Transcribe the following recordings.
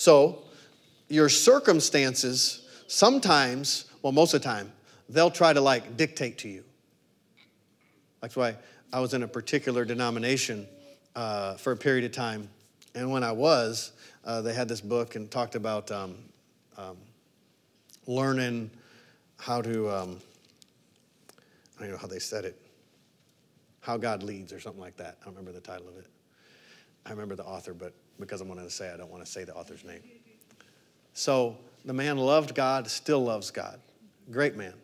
So, your circumstances sometimes, well, most of the time, they'll try to like dictate to you. That's why I was in a particular denomination uh, for a period of time. And when I was, uh, they had this book and talked about um, um, learning how to, um, I don't know how they said it, how God leads or something like that. I don't remember the title of it. I remember the author, but because I'm going to say, I don't want to say the author's name. So the man loved God, still loves God. Great man.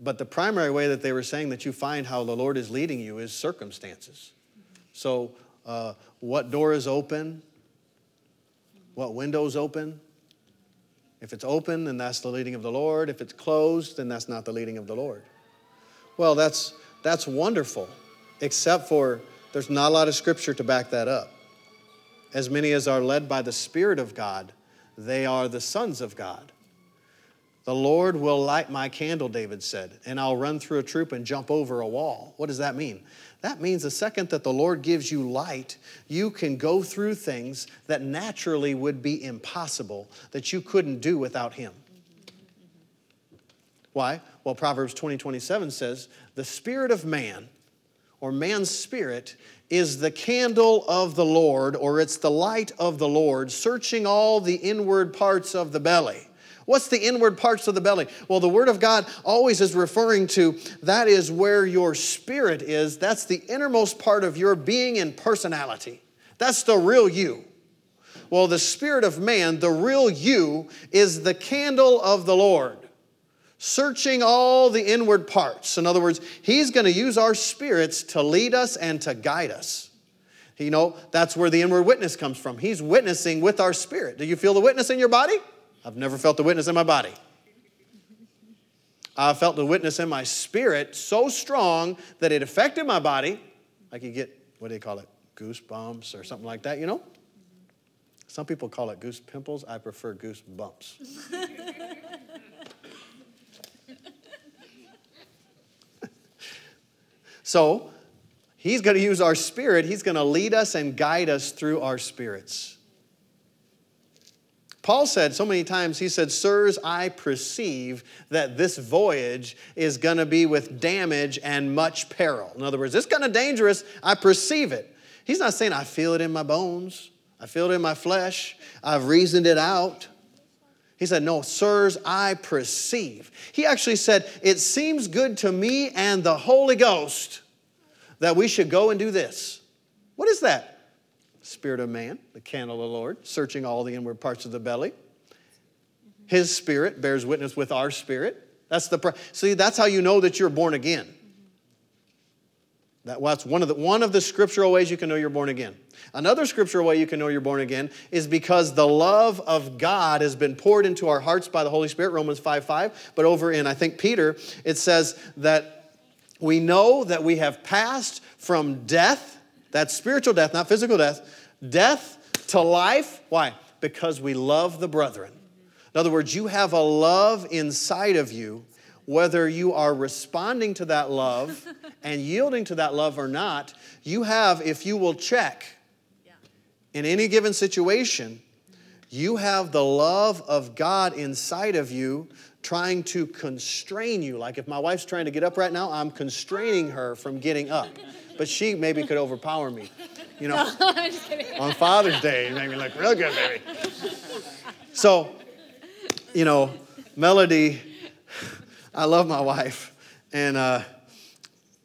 But the primary way that they were saying that you find how the Lord is leading you is circumstances. So, uh, what door is open? What window is open? If it's open, then that's the leading of the Lord. If it's closed, then that's not the leading of the Lord. Well, that's, that's wonderful, except for there's not a lot of scripture to back that up. As many as are led by the Spirit of God, they are the sons of God. The Lord will light my candle, David said, and I'll run through a troop and jump over a wall. What does that mean? That means the second that the Lord gives you light, you can go through things that naturally would be impossible, that you couldn't do without Him. Why? Well, Proverbs 20 27 says, The spirit of man, or man's spirit, is the candle of the Lord, or it's the light of the Lord, searching all the inward parts of the belly. What's the inward parts of the belly? Well, the Word of God always is referring to that is where your spirit is. That's the innermost part of your being and personality. That's the real you. Well, the spirit of man, the real you, is the candle of the Lord, searching all the inward parts. In other words, He's going to use our spirits to lead us and to guide us. You know, that's where the inward witness comes from. He's witnessing with our spirit. Do you feel the witness in your body? I've never felt the witness in my body. I felt the witness in my spirit so strong that it affected my body. I could get, what do they call it? Goosebumps or something like that, you know? Some people call it goose pimples. I prefer goose bumps. so, he's going to use our spirit. He's going to lead us and guide us through our spirits. Paul said so many times, he said, Sirs, I perceive that this voyage is going to be with damage and much peril. In other words, it's kind of dangerous. I perceive it. He's not saying, I feel it in my bones, I feel it in my flesh, I've reasoned it out. He said, No, sirs, I perceive. He actually said, It seems good to me and the Holy Ghost that we should go and do this. What is that? Spirit of man, the candle of the Lord, searching all the inward parts of the belly. His spirit bears witness with our spirit. That's the see. That's how you know that you're born again. That, well, that's one of the one of the scriptural ways you can know you're born again. Another scriptural way you can know you're born again is because the love of God has been poured into our hearts by the Holy Spirit. Romans 5 5. But over in I think Peter, it says that we know that we have passed from death that's spiritual death, not physical death. Death to life. Why? Because we love the brethren. In other words, you have a love inside of you, whether you are responding to that love and yielding to that love or not, you have, if you will check in any given situation, you have the love of God inside of you trying to constrain you. Like if my wife's trying to get up right now, I'm constraining her from getting up but she maybe could overpower me. You know, no, on Father's Day, it made me look real good, baby. So, you know, Melody, I love my wife, and uh,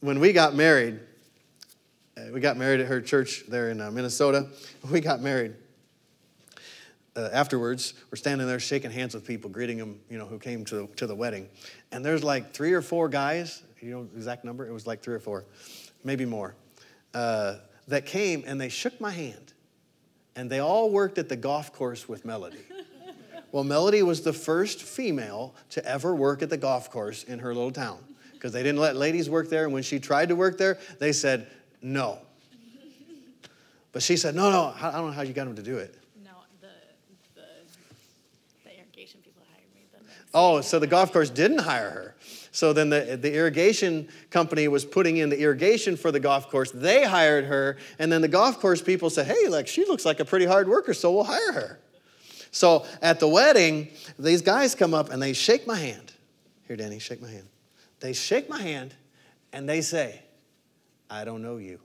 when we got married, uh, we got married at her church there in uh, Minnesota. We got married. Uh, afterwards, we're standing there shaking hands with people, greeting them, you know, who came to the, to the wedding. And there's like three or four guys, you know, exact number? It was like three or four maybe more, uh, that came and they shook my hand. And they all worked at the golf course with Melody. Well, Melody was the first female to ever work at the golf course in her little town because they didn't let ladies work there. And when she tried to work there, they said no. But she said, no, no, I don't know how you got them to do it. No, the, the, the irrigation people hired me. Oh, so the golf course didn't hire her. So then the, the irrigation company was putting in the irrigation for the golf course. They hired her, and then the golf course people said, hey, like she looks like a pretty hard worker, so we'll hire her. So at the wedding, these guys come up and they shake my hand. Here, Danny, shake my hand. They shake my hand and they say, I don't know you,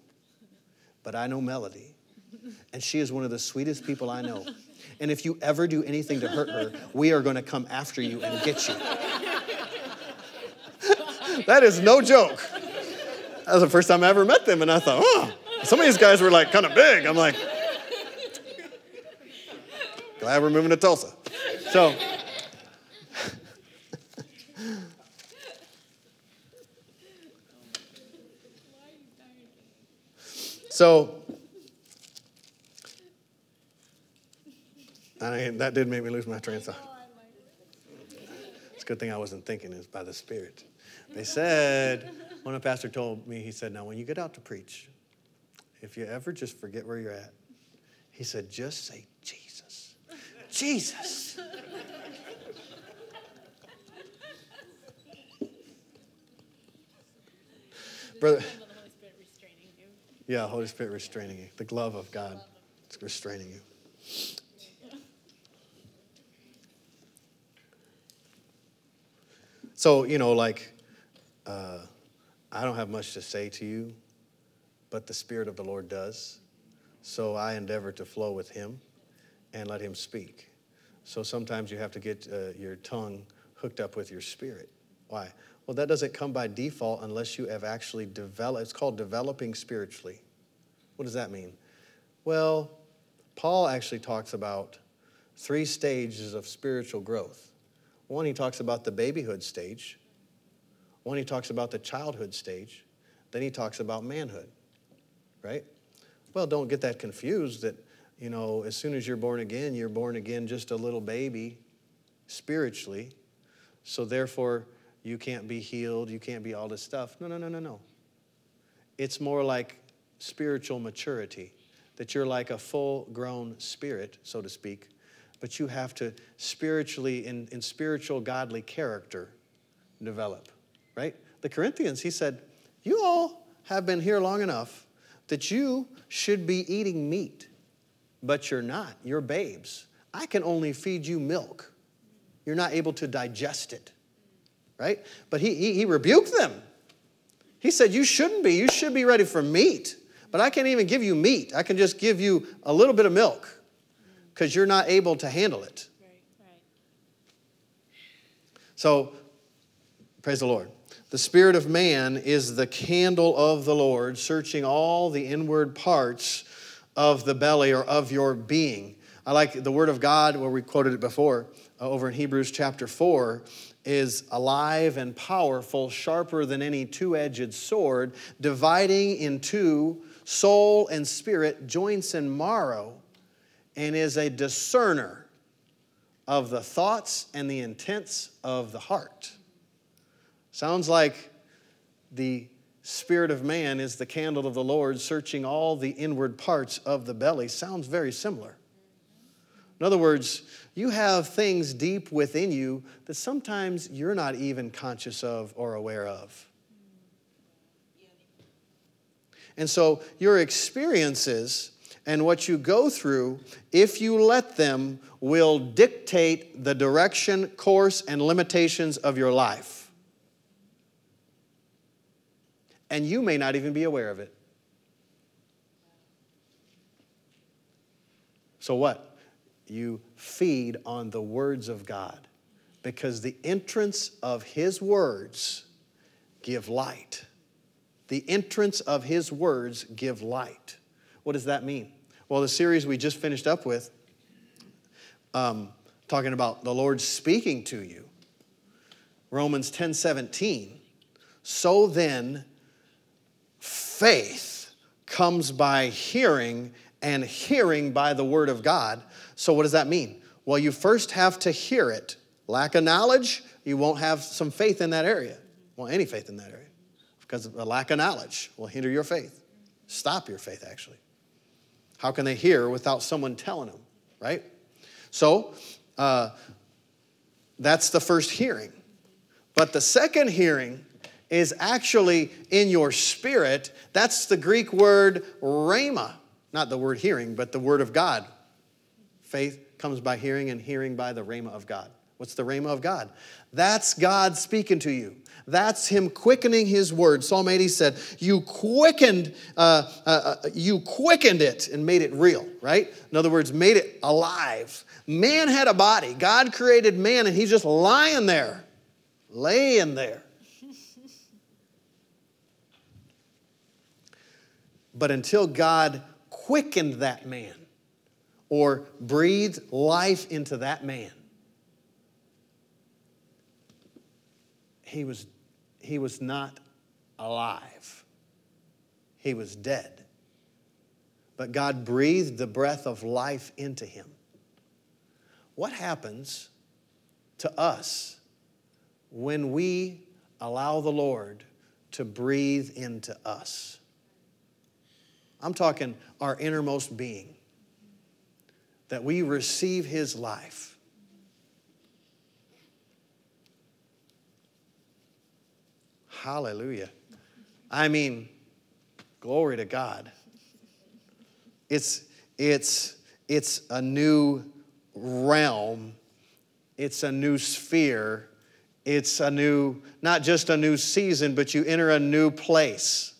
but I know Melody. And she is one of the sweetest people I know. And if you ever do anything to hurt her, we are going to come after you and get you. that is no joke. That was the first time I ever met them, and I thought, oh, some of these guys were like kind of big. I'm like, glad we're moving to Tulsa. So, so I that did make me lose my train of thought. It's a good thing I wasn't thinking, it's by the Spirit. They said, one of the pastor told me, he said, now when you get out to preach, if you ever just forget where you're at, he said, just say Jesus. Jesus. Brother. Yeah, Holy Spirit restraining you. The glove of God is restraining you. So, you know, like, uh, I don't have much to say to you, but the Spirit of the Lord does. So I endeavor to flow with Him and let Him speak. So sometimes you have to get uh, your tongue hooked up with your spirit. Why? Well, that doesn't come by default unless you have actually developed. It's called developing spiritually. What does that mean? Well, Paul actually talks about three stages of spiritual growth. One, he talks about the babyhood stage. One, he talks about the childhood stage. Then he talks about manhood, right? Well, don't get that confused that, you know, as soon as you're born again, you're born again just a little baby spiritually. So therefore, you can't be healed, you can't be all this stuff. No, no, no, no, no. It's more like spiritual maturity, that you're like a full grown spirit, so to speak, but you have to spiritually, in, in spiritual godly character, develop, right? The Corinthians, he said, You all have been here long enough that you should be eating meat, but you're not. You're babes. I can only feed you milk. You're not able to digest it, right? But he, he, he rebuked them. He said, You shouldn't be. You should be ready for meat. But I can't even give you meat. I can just give you a little bit of milk because you're not able to handle it. So, praise the Lord. The spirit of man is the candle of the Lord, searching all the inward parts of the belly or of your being. I like the word of God, where we quoted it before, uh, over in Hebrews chapter 4, is alive and powerful, sharper than any two edged sword, dividing in two soul and spirit, joints and marrow, and is a discerner of the thoughts and the intents of the heart. Sounds like the spirit of man is the candle of the Lord, searching all the inward parts of the belly. Sounds very similar. In other words, you have things deep within you that sometimes you're not even conscious of or aware of. And so your experiences and what you go through, if you let them, will dictate the direction, course, and limitations of your life. And you may not even be aware of it. So, what? You feed on the words of God because the entrance of His words give light. The entrance of His words give light. What does that mean? Well, the series we just finished up with, um, talking about the Lord speaking to you, Romans 10 17. So then, faith comes by hearing, and hearing by the word of God. So, what does that mean? Well, you first have to hear it. Lack of knowledge, you won't have some faith in that area. Well, any faith in that area. Because a lack of knowledge will hinder your faith, stop your faith, actually. How can they hear without someone telling them, right? So, uh, that's the first hearing. But the second hearing is actually in your spirit. That's the Greek word rhema, not the word hearing, but the word of God. Faith comes by hearing, and hearing by the rhema of God. What's the rhema of God? That's God speaking to you. That's Him quickening His word. Psalm 80 said, "You quickened, uh, uh, uh, you quickened it and made it real." Right? In other words, made it alive. Man had a body. God created man, and he's just lying there, laying there. But until God quickened that man or breathed life into that man, he was, he was not alive. He was dead. But God breathed the breath of life into him. What happens to us when we allow the Lord to breathe into us? I'm talking our innermost being, that we receive His life. Hallelujah. I mean, glory to God. It's, it's, it's a new realm, it's a new sphere, it's a new, not just a new season, but you enter a new place.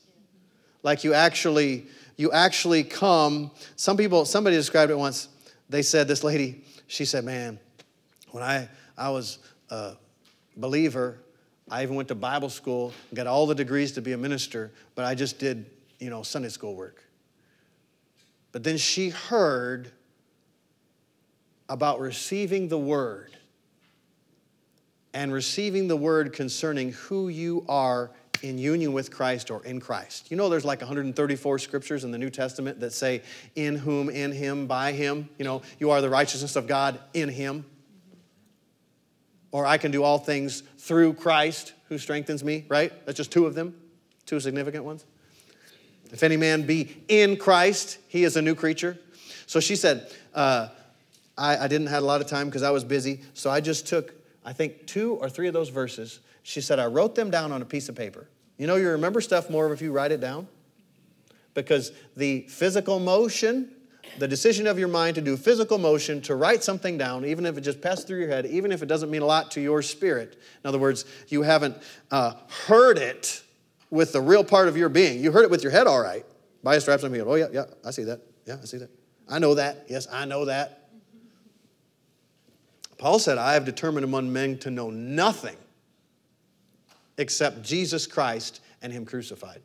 Like you actually, you actually come. Some people, somebody described it once. They said, this lady, she said, man, when I, I was a believer, I even went to Bible school, got all the degrees to be a minister, but I just did, you know, Sunday school work. But then she heard about receiving the word and receiving the word concerning who you are in union with Christ or in Christ. You know, there's like 134 scriptures in the New Testament that say, in whom, in him, by him. You know, you are the righteousness of God in him. Or I can do all things through Christ who strengthens me, right? That's just two of them, two significant ones. If any man be in Christ, he is a new creature. So she said, uh, I, I didn't have a lot of time because I was busy. So I just took, I think, two or three of those verses. She said, I wrote them down on a piece of paper. You know, you remember stuff more if you write it down? Because the physical motion, the decision of your mind to do physical motion, to write something down, even if it just passed through your head, even if it doesn't mean a lot to your spirit. In other words, you haven't uh, heard it with the real part of your being. You heard it with your head all right. By his stripes I'm. Oh, yeah, yeah, I see that. Yeah, I see that. I know that. Yes, I know that. Paul said, I have determined among men to know nothing except Jesus Christ and Him crucified.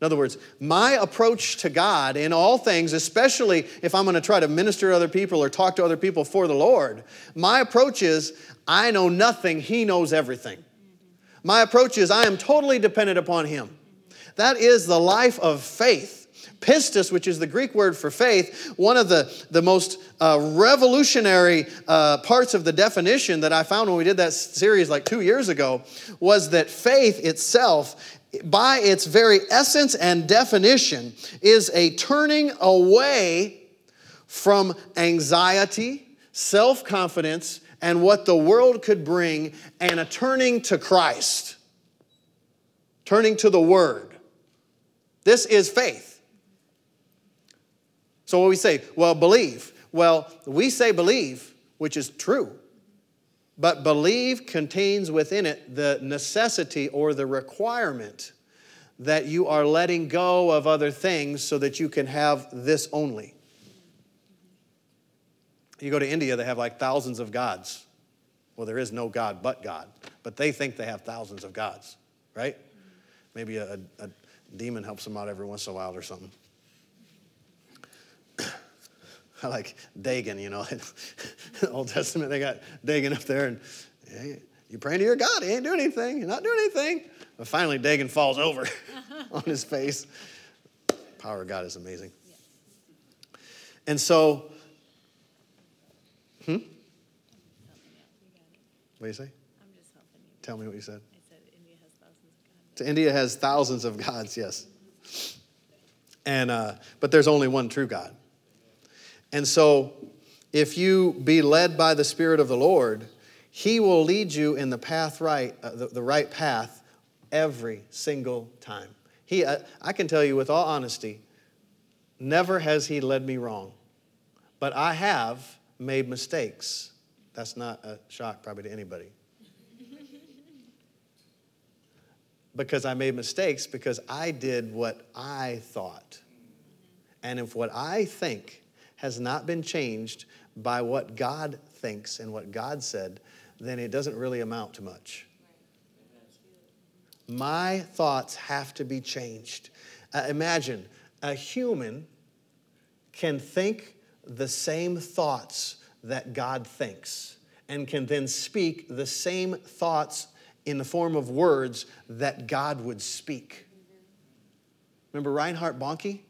In other words, my approach to God in all things, especially if I'm going to try to minister to other people or talk to other people for the Lord, my approach is I know nothing, He knows everything. My approach is I am totally dependent upon Him. That is the life of faith. Pistis, which is the Greek word for faith, one of the, the most uh, revolutionary uh, parts of the definition that I found when we did that series like two years ago was that faith itself, by its very essence and definition, is a turning away from anxiety, self confidence, and what the world could bring, and a turning to Christ, turning to the Word. This is faith. So what we say, well, believe. Well, we say believe, which is true. But believe contains within it the necessity or the requirement that you are letting go of other things so that you can have this only. You go to India, they have like thousands of gods. Well, there is no God but God, but they think they have thousands of gods, right? Maybe a, a demon helps them out every once in a while or something. I like Dagon, you know. Old Testament, they got Dagon up there, and hey, you praying to your God. He ain't doing anything. You're not doing anything. But finally, Dagon falls over on his face. Power of God is amazing. And so, hmm? What do you say? I'm just helping you. Tell me what you said. I said India has thousands of gods. India has thousands of gods, yes. And, uh, but there's only one true God. And so, if you be led by the Spirit of the Lord, He will lead you in the path right, uh, the, the, right path every single time. He, uh, I can tell you with all honesty, never has He led me wrong. But I have made mistakes. That's not a shock, probably, to anybody. because I made mistakes because I did what I thought. And if what I think has not been changed by what God thinks and what God said, then it doesn't really amount to much. My thoughts have to be changed. Uh, imagine a human can think the same thoughts that God thinks and can then speak the same thoughts in the form of words that God would speak. Remember Reinhard Bonnke?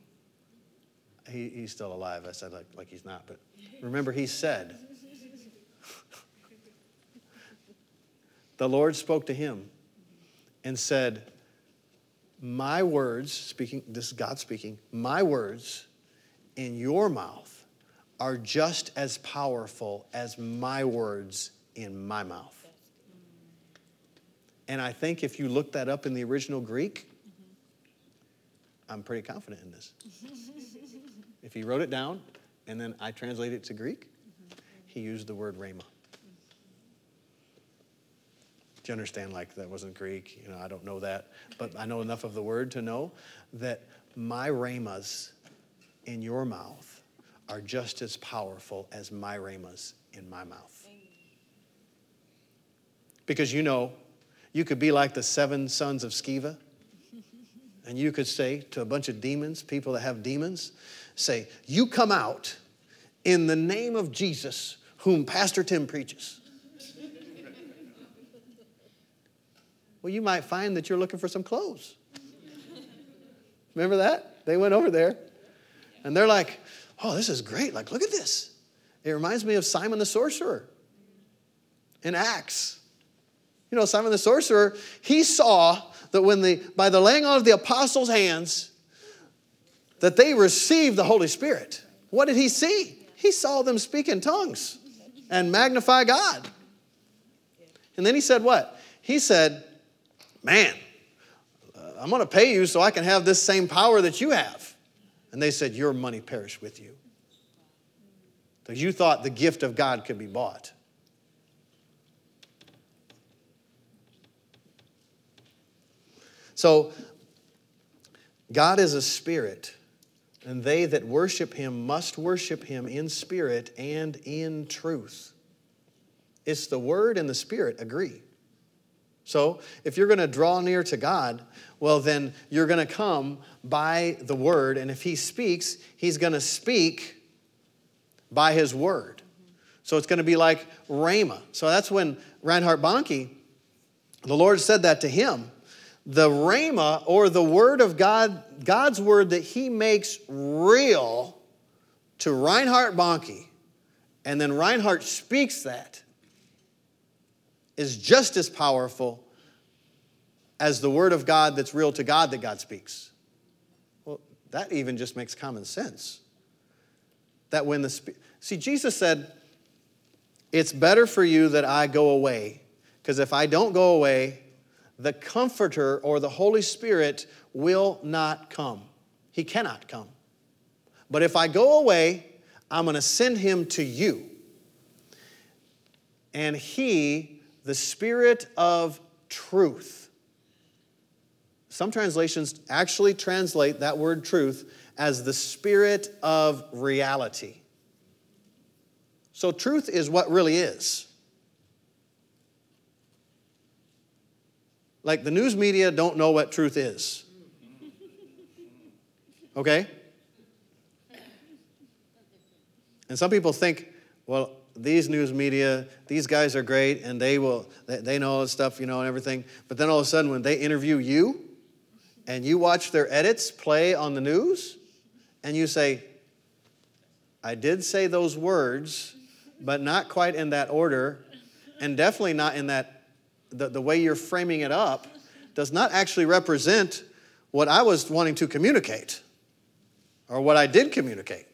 He, he's still alive. I said like, like he's not, but remember he said, the Lord spoke to him and said, My words, speaking, this is God speaking, my words in your mouth are just as powerful as my words in my mouth. And I think if you look that up in the original Greek, I'm pretty confident in this. if he wrote it down and then I translate it to Greek, he used the word rhema. Do you understand? Like that wasn't Greek. You know, I don't know that, but I know enough of the word to know that my rhemas in your mouth are just as powerful as my rhemas in my mouth. Because you know, you could be like the seven sons of Sceva, and you could say to a bunch of demons, people that have demons, say, You come out in the name of Jesus, whom Pastor Tim preaches. well, you might find that you're looking for some clothes. Remember that? They went over there, and they're like, Oh, this is great. Like, look at this. It reminds me of Simon the sorcerer in Acts. You know, Simon the sorcerer, he saw that when the by the laying on of the apostles' hands, that they received the Holy Spirit. What did he see? He saw them speak in tongues and magnify God. And then he said, What? He said, Man, uh, I'm going to pay you so I can have this same power that you have. And they said, Your money perish with you. Because you thought the gift of God could be bought. So, God is a spirit, and they that worship him must worship him in spirit and in truth. It's the word and the spirit agree. So, if you're going to draw near to God, well, then you're going to come by the word, and if he speaks, he's going to speak by his word. So, it's going to be like Rhema. So, that's when Reinhard Bonnke, the Lord said that to him the rhema or the word of God, God's word that he makes real to Reinhard Bonnke, and then Reinhard speaks that, is just as powerful as the word of God that's real to God that God speaks. Well, that even just makes common sense. That when the see, Jesus said, It's better for you that I go away, because if I don't go away, the Comforter or the Holy Spirit will not come. He cannot come. But if I go away, I'm going to send him to you. And he, the Spirit of truth. Some translations actually translate that word truth as the Spirit of reality. So, truth is what really is. Like the news media don't know what truth is. Okay? And some people think, well, these news media, these guys are great and they will, they know all this stuff, you know, and everything. But then all of a sudden, when they interview you and you watch their edits play on the news and you say, I did say those words, but not quite in that order, and definitely not in that the, the way you're framing it up does not actually represent what I was wanting to communicate or what I did communicate.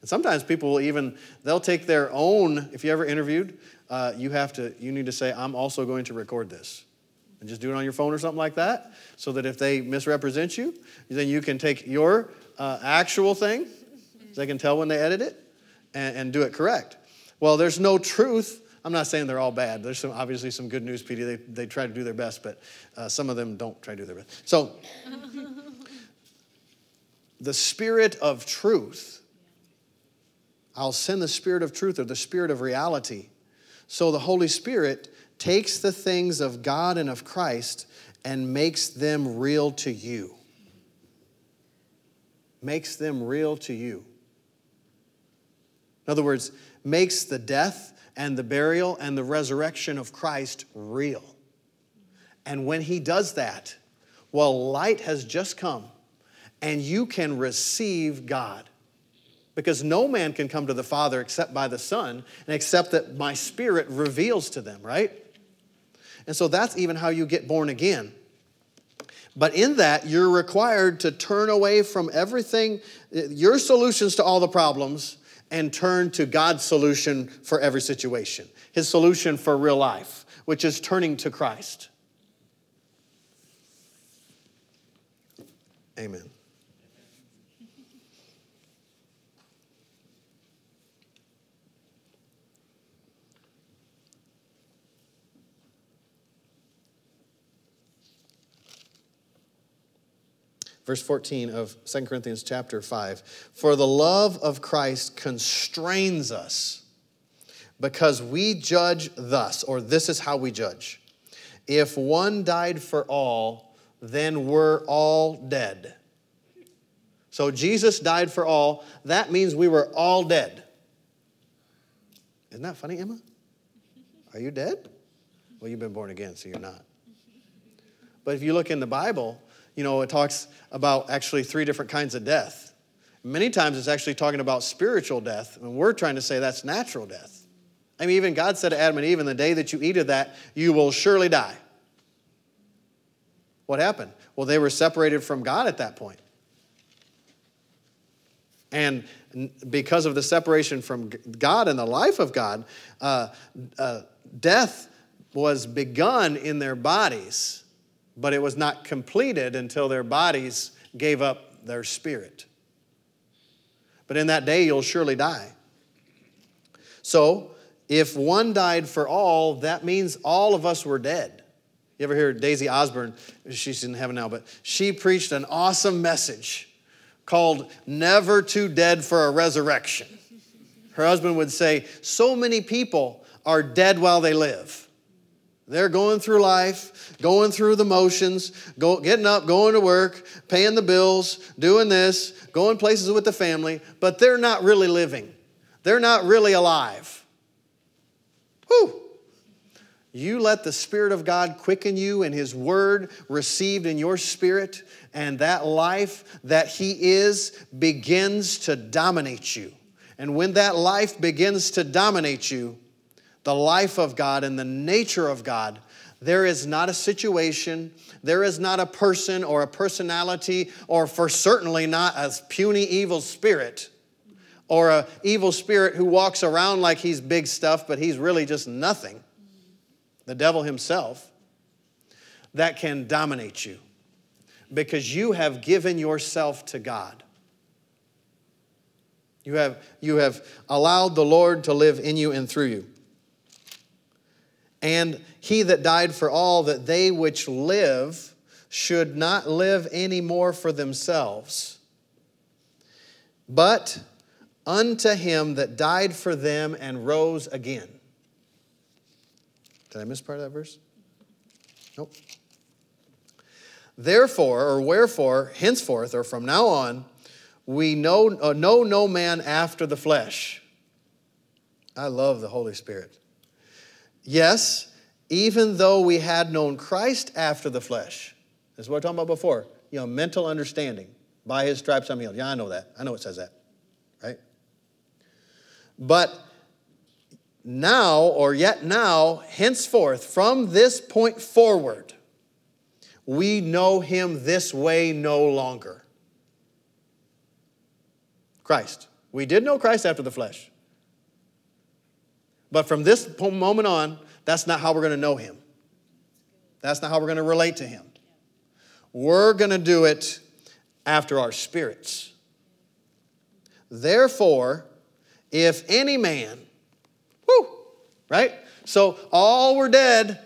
And sometimes people will even, they'll take their own, if you ever interviewed, uh, you have to, you need to say, I'm also going to record this. And just do it on your phone or something like that, so that if they misrepresent you, then you can take your uh, actual thing, they can tell when they edit it, and, and do it correct. Well, there's no truth. I'm not saying they're all bad. There's some, obviously some good news, PD. They, they try to do their best, but uh, some of them don't try to do their best. So, the spirit of truth, I'll send the spirit of truth or the spirit of reality. So, the Holy Spirit takes the things of God and of Christ and makes them real to you. Makes them real to you. In other words, makes the death and the burial and the resurrection of Christ real. And when he does that, well, light has just come and you can receive God. Because no man can come to the Father except by the Son, and except that my Spirit reveals to them, right? And so that's even how you get born again. But in that, you're required to turn away from everything, your solutions to all the problems, and turn to God's solution for every situation, His solution for real life, which is turning to Christ. Amen. Verse 14 of 2 Corinthians chapter 5. For the love of Christ constrains us because we judge thus, or this is how we judge. If one died for all, then we're all dead. So Jesus died for all. That means we were all dead. Isn't that funny, Emma? Are you dead? Well, you've been born again, so you're not. But if you look in the Bible, you know, it talks about actually three different kinds of death. Many times it's actually talking about spiritual death, and we're trying to say that's natural death. I mean, even God said to Adam and Eve, in the day that you eat of that, you will surely die. What happened? Well, they were separated from God at that point. And because of the separation from God and the life of God, uh, uh, death was begun in their bodies but it was not completed until their bodies gave up their spirit. But in that day, you'll surely die. So, if one died for all, that means all of us were dead. You ever hear Daisy Osborn? She's in heaven now, but she preached an awesome message called Never Too Dead for a Resurrection. Her husband would say, So many people are dead while they live. They're going through life, going through the motions, go, getting up, going to work, paying the bills, doing this, going places with the family, but they're not really living. They're not really alive. Whew. You let the Spirit of God quicken you and His Word received in your spirit, and that life that He is begins to dominate you. And when that life begins to dominate you, the life of God and the nature of God, there is not a situation, there is not a person or a personality, or for certainly not a puny evil spirit or a evil spirit who walks around like he's big stuff, but he's really just nothing. The devil himself that can dominate you because you have given yourself to God. You have, you have allowed the Lord to live in you and through you and he that died for all, that they which live should not live any more for themselves, but unto him that died for them and rose again. Did I miss part of that verse? Nope. Therefore, or wherefore, henceforth, or from now on, we know, uh, know no man after the flesh. I love the Holy Spirit. Yes, even though we had known Christ after the flesh. This is what I was talking about before. You know, mental understanding. By his stripes I'm healed. Yeah, I know that. I know it says that. Right? But now, or yet now, henceforth, from this point forward, we know him this way no longer. Christ. We did know Christ after the flesh. But from this moment on, that's not how we're going to know Him. That's not how we're going to relate to Him. We're going to do it after our spirits. Therefore, if any man, whoo, right? So all were dead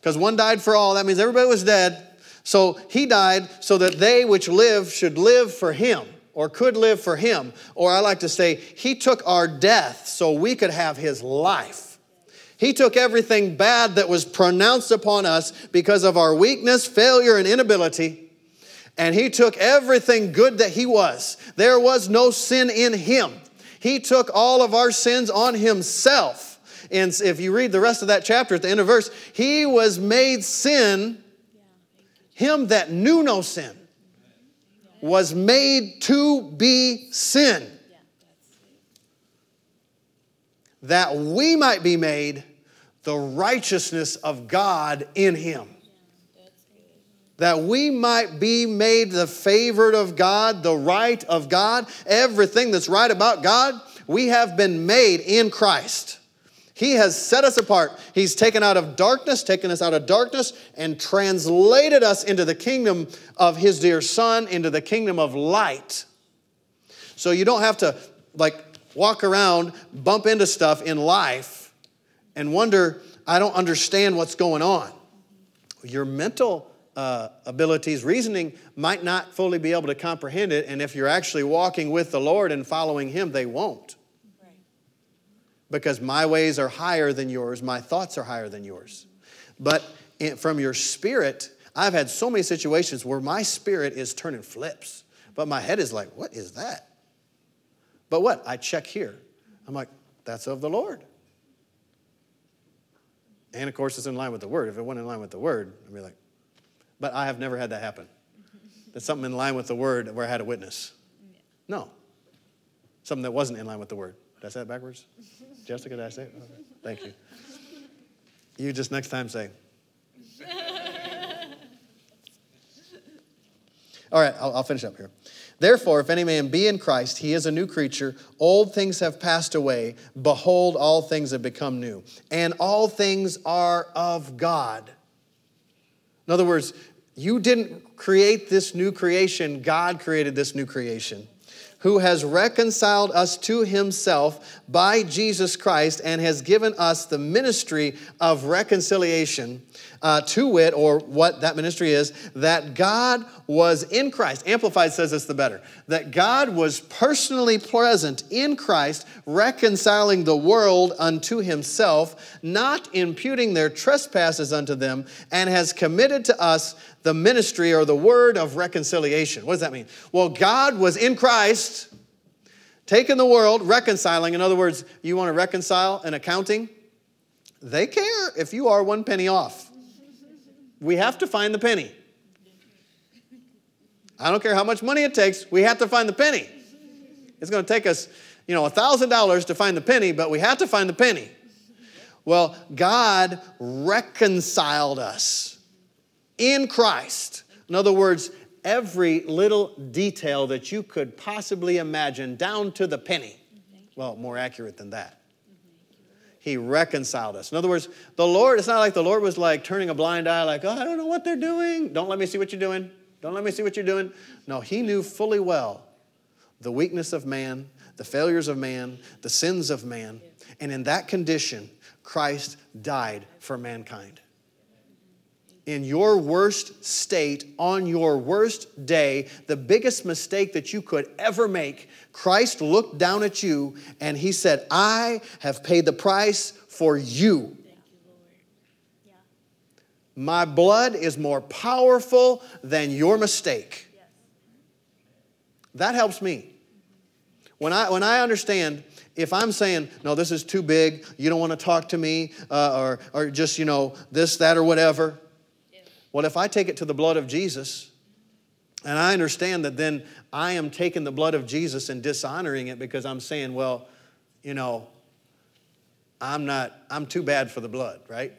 because one died for all. That means everybody was dead. So he died so that they which live should live for him or could live for him. Or I like to say, he took our death so we could have his life. He took everything bad that was pronounced upon us because of our weakness, failure, and inability. And he took everything good that he was. There was no sin in him. He took all of our sins on himself. And if you read the rest of that chapter at the end of verse, he was made sin, him that knew no sin was made to be sin, that we might be made the righteousness of God in him. That we might be made the favored of God, the right of God, everything that's right about God, we have been made in Christ. He has set us apart. He's taken out of darkness, taken us out of darkness, and translated us into the kingdom of His dear Son, into the kingdom of light. So you don't have to like walk around, bump into stuff in life, and wonder, I don't understand what's going on. Your mental uh, abilities, reasoning might not fully be able to comprehend it, and if you're actually walking with the Lord and following Him, they won't because my ways are higher than yours, my thoughts are higher than yours. But from your spirit, I've had so many situations where my spirit is turning flips, but my head is like, what is that? But what? I check here. I'm like, that's of the Lord. And of course, it's in line with the word. If it wasn't in line with the word, I'd be like, but I have never had that happen. That's something in line with the word where I had a witness. No. Something that wasn't in line with the word. Did I say it backwards? Jessica, did I say it? Okay. Thank you. You just next time say. All right, I'll, I'll, finish up here. Therefore, if any man be in Christ, he is a new creature. Old things have passed away. Behold, all things have become new. And all things are of God. In other words, you didn't create this new creation, God created this new creation who has reconciled us to himself by Jesus Christ and has given us the ministry of reconciliation, uh, to wit, or what that ministry is, that God was in Christ. Amplified says this the better that God was personally present in Christ, reconciling the world unto himself, not imputing their trespasses unto them, and has committed to us the ministry or the word of reconciliation. What does that mean? Well, God was in Christ, taking the world, reconciling. In other words, you want to reconcile an accounting? They care if you are one penny off. We have to find the penny. I don't care how much money it takes, we have to find the penny. It's going to take us, you know, $1,000 to find the penny, but we have to find the penny. Well, God reconciled us in Christ. In other words, every little detail that you could possibly imagine, down to the penny. Well, more accurate than that. He reconciled us. In other words, the Lord, it's not like the Lord was like turning a blind eye, like, oh, I don't know what they're doing. Don't let me see what you're doing. Don't let me see what you're doing. No, he knew fully well the weakness of man, the failures of man, the sins of man. And in that condition, Christ died for mankind. In your worst state, on your worst day, the biggest mistake that you could ever make, Christ looked down at you and he said, I have paid the price for you. My blood is more powerful than your mistake. That helps me. When I, when I understand, if I'm saying, no, this is too big, you don't want to talk to me, uh, or, or just, you know, this, that, or whatever. Well, if I take it to the blood of Jesus, and I understand that then I am taking the blood of Jesus and dishonoring it because I'm saying, well, you know, I'm not, I'm too bad for the blood, right?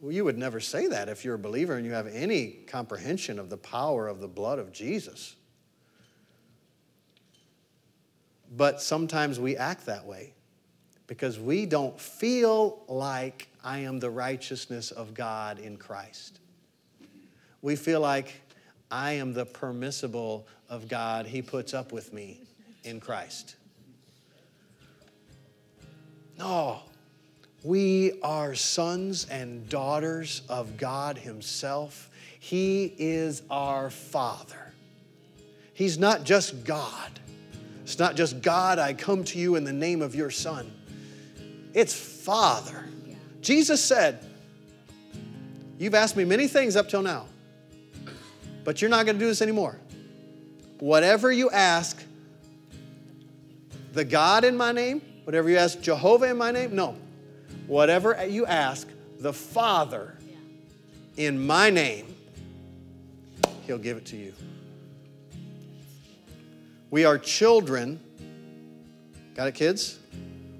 Well, you would never say that if you're a believer and you have any comprehension of the power of the blood of Jesus. But sometimes we act that way because we don't feel like I am the righteousness of God in Christ. We feel like I am the permissible of God. He puts up with me in Christ. No. We are sons and daughters of God Himself. He is our Father. He's not just God. It's not just God, I come to you in the name of your Son. It's Father. Jesus said, You've asked me many things up till now, but you're not going to do this anymore. Whatever you ask, the God in my name, whatever you ask Jehovah in my name, no. Whatever you ask the Father in my name, He'll give it to you. We are children. Got it, kids?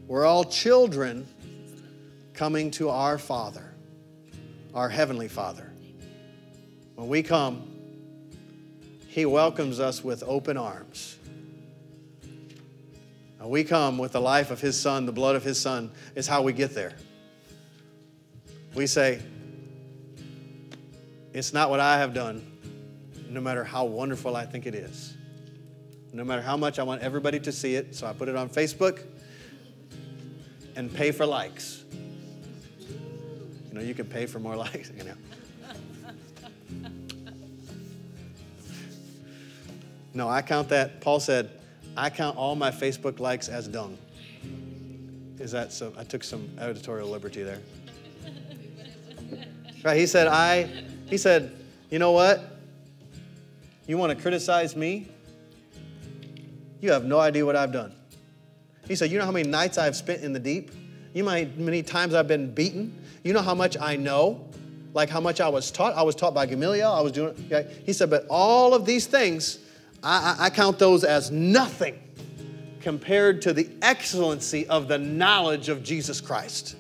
We're all children coming to our Father, our Heavenly Father. When we come, He welcomes us with open arms. We come with the life of His Son, the blood of His Son, is how we get there. We say, It's not what I have done, no matter how wonderful I think it is. No matter how much I want everybody to see it, so I put it on Facebook and pay for likes. You know, you can pay for more likes, you know. No, I count that. Paul said, I count all my Facebook likes as dung. Is that so? I took some editorial liberty there. Right? He said, I, he said, you know what? You want to criticize me? You have no idea what I've done. He said, You know how many nights I've spent in the deep? You know how many times I've been beaten? You know how much I know? Like how much I was taught? I was taught by Gamaliel. I was doing? He said, But all of these things, I, I, I count those as nothing compared to the excellency of the knowledge of Jesus Christ.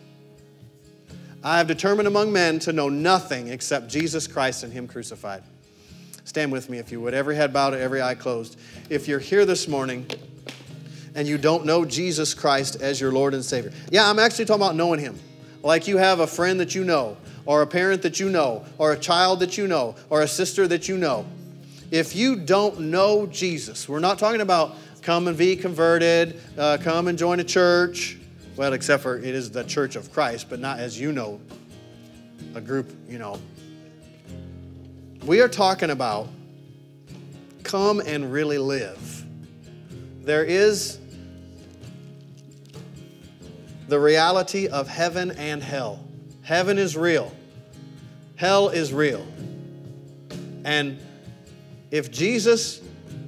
I have determined among men to know nothing except Jesus Christ and Him crucified. Stand with me if you would. Every head bowed, every eye closed. If you're here this morning and you don't know Jesus Christ as your Lord and Savior, yeah, I'm actually talking about knowing Him. Like you have a friend that you know, or a parent that you know, or a child that you know, or a sister that you know. If you don't know Jesus, we're not talking about come and be converted, uh, come and join a church. Well, except for it is the church of Christ, but not as you know, a group, you know. We are talking about come and really live. There is the reality of heaven and hell. Heaven is real, hell is real. And if Jesus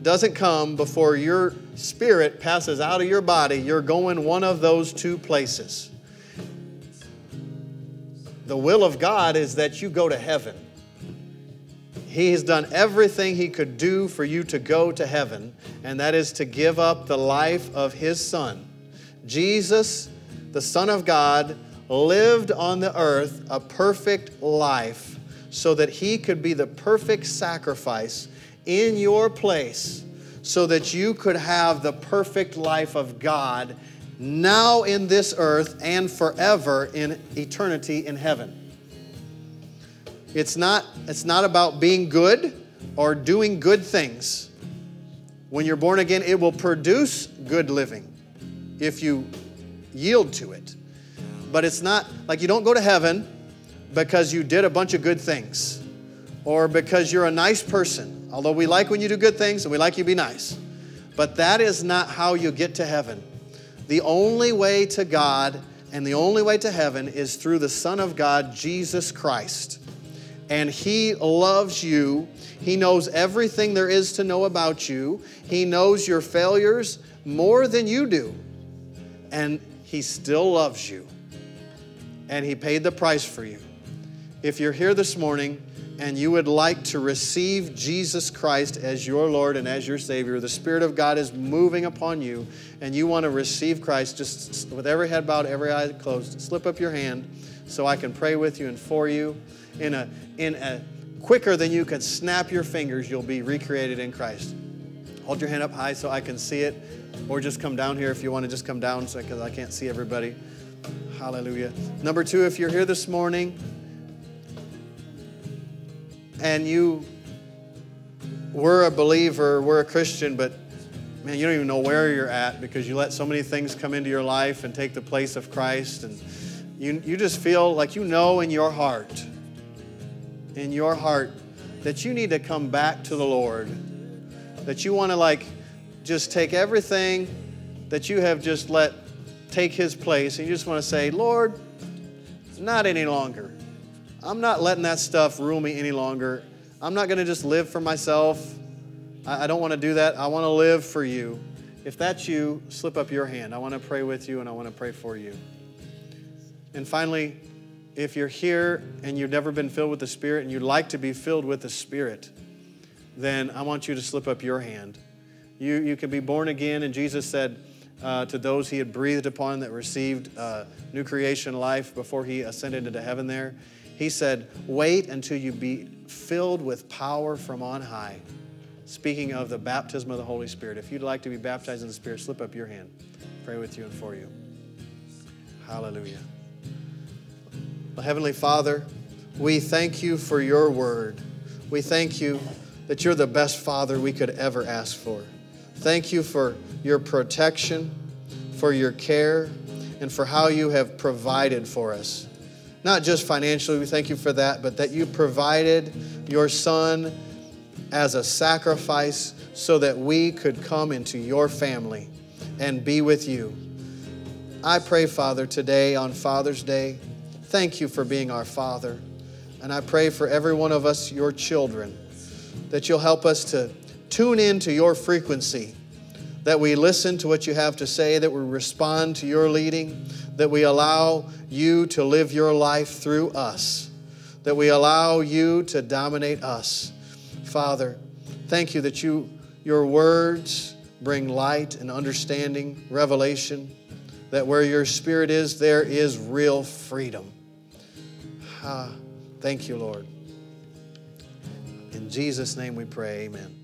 doesn't come before your spirit passes out of your body, you're going one of those two places. The will of God is that you go to heaven. He has done everything He could do for you to go to heaven, and that is to give up the life of His Son. Jesus, the Son of God, lived on the earth a perfect life so that He could be the perfect sacrifice in your place so that you could have the perfect life of God now in this earth and forever in eternity in heaven. It's not, it's not about being good or doing good things. When you're born again, it will produce good living if you yield to it. But it's not like you don't go to heaven because you did a bunch of good things or because you're a nice person. Although we like when you do good things and we like you be nice. But that is not how you get to heaven. The only way to God and the only way to heaven is through the Son of God, Jesus Christ. And He loves you. He knows everything there is to know about you. He knows your failures more than you do. And He still loves you. And He paid the price for you. If you're here this morning and you would like to receive Jesus Christ as your Lord and as your Savior, the Spirit of God is moving upon you, and you want to receive Christ, just with every head bowed, every eye closed, slip up your hand so I can pray with you and for you. In a, in a quicker than you can snap your fingers, you'll be recreated in Christ. Hold your hand up high so I can see it, or just come down here if you want to just come down because I can't see everybody. Hallelujah. Number two, if you're here this morning, and you were a believer, were a Christian, but man, you don't even know where you're at because you let so many things come into your life and take the place of Christ. And you, you just feel like you know in your heart, in your heart, that you need to come back to the Lord. That you want to, like, just take everything that you have just let take His place. And you just want to say, Lord, not any longer. I'm not letting that stuff rule me any longer. I'm not going to just live for myself. I, I don't want to do that. I want to live for you. If that's you, slip up your hand. I want to pray with you and I want to pray for you. And finally, if you're here and you've never been filled with the Spirit and you'd like to be filled with the Spirit, then I want you to slip up your hand. You, you can be born again, and Jesus said uh, to those he had breathed upon that received uh, new creation life before he ascended into heaven there, he said, Wait until you be filled with power from on high. Speaking of the baptism of the Holy Spirit, if you'd like to be baptized in the Spirit, slip up your hand. Pray with you and for you. Hallelujah. Well, Heavenly Father, we thank you for your word. We thank you that you're the best Father we could ever ask for. Thank you for your protection, for your care, and for how you have provided for us. Not just financially, we thank you for that, but that you provided your Son as a sacrifice so that we could come into your family and be with you. I pray, Father, today on Father's Day, thank you for being our Father. And I pray for every one of us, your children, that you'll help us to tune in to your frequency, that we listen to what you have to say, that we respond to your leading, that we allow you to live your life through us, that we allow you to dominate us. Father, thank you that you, your words bring light and understanding, revelation, that where your spirit is, there is real freedom. Ah, thank you, Lord. In Jesus' name we pray, amen.